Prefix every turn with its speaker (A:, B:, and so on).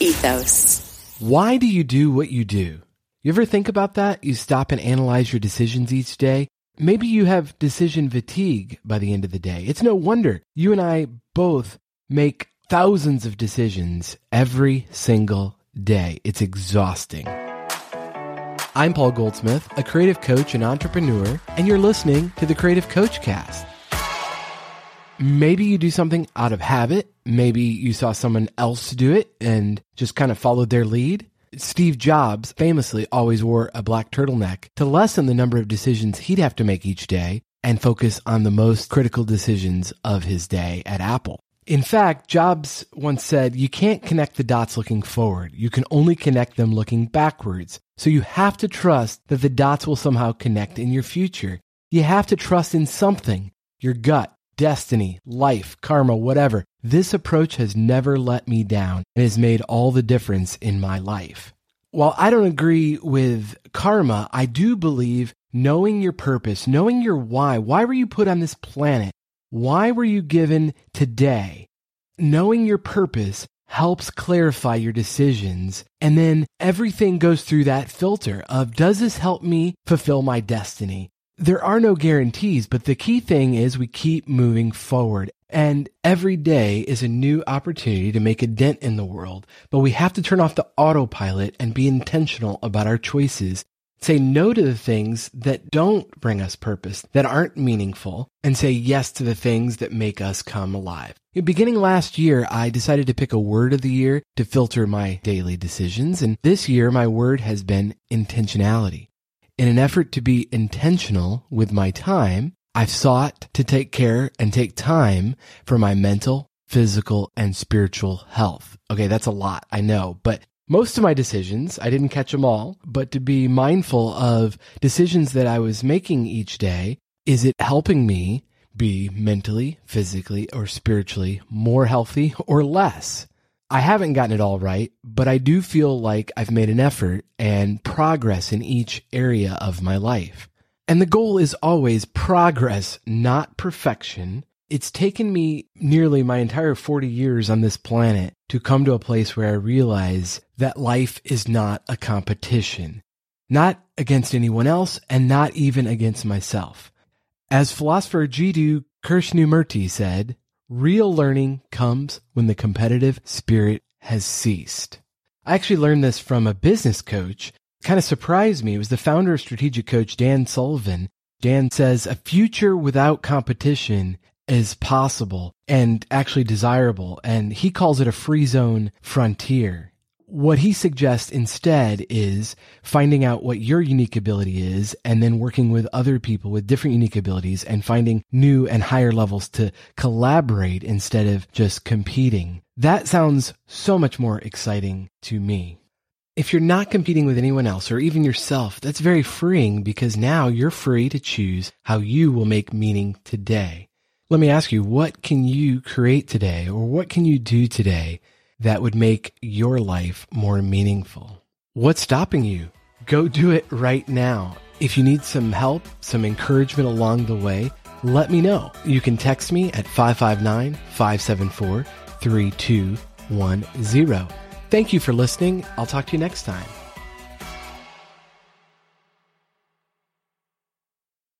A: Ethos. Why do you do what you do? You ever think about that? You stop and analyze your decisions each day. Maybe you have decision fatigue by the end of the day. It's no wonder you and I both make thousands of decisions every single day. It's exhausting. I'm Paul Goldsmith, a creative coach and entrepreneur, and you're listening to the Creative Coach Cast maybe you do something out of habit. Maybe you saw someone else do it and just kind of followed their lead. Steve Jobs famously always wore a black turtleneck to lessen the number of decisions he'd have to make each day and focus on the most critical decisions of his day at Apple. In fact, Jobs once said, You can't connect the dots looking forward. You can only connect them looking backwards. So you have to trust that the dots will somehow connect in your future. You have to trust in something your gut, destiny, life, karma, whatever. This approach has never let me down and has made all the difference in my life. While I don't agree with karma, I do believe knowing your purpose, knowing your why, why were you put on this planet? Why were you given today? Knowing your purpose helps clarify your decisions. And then everything goes through that filter of does this help me fulfill my destiny? there are no guarantees, but the key thing is we keep moving forward. And every day is a new opportunity to make a dent in the world. But we have to turn off the autopilot and be intentional about our choices. Say no to the things that don't bring us purpose, that aren't meaningful, and say yes to the things that make us come alive. Beginning last year, I decided to pick a word of the year to filter my daily decisions. And this year, my word has been intentionality. In an effort to be intentional with my time, I've sought to take care and take time for my mental, physical, and spiritual health. Okay, that's a lot, I know, but most of my decisions, I didn't catch them all, but to be mindful of decisions that I was making each day, is it helping me be mentally, physically, or spiritually more healthy or less? I haven't gotten it all right, but I do feel like I've made an effort and progress in each area of my life. And the goal is always progress, not perfection. It's taken me nearly my entire 40 years on this planet to come to a place where I realize that life is not a competition, not against anyone else and not even against myself. As philosopher Jiddu Krishnamurti said, Real learning comes when the competitive spirit has ceased. I actually learned this from a business coach. It kind of surprised me. It was the founder of strategic coach Dan Sullivan. Dan says a future without competition is possible and actually desirable. And he calls it a free zone frontier what he suggests instead is finding out what your unique ability is and then working with other people with different unique abilities and finding new and higher levels to collaborate instead of just competing. That sounds so much more exciting to me. If you're not competing with anyone else or even yourself, that's very freeing because now you're free to choose how you will make meaning today. Let me ask you, what can you create today or what can you do today that would make your life more meaningful. What's stopping you? Go do it right now. If you need some help, some encouragement along the way, let me know. You can text me at 559 574 3210. Thank you for listening. I'll talk to you next time.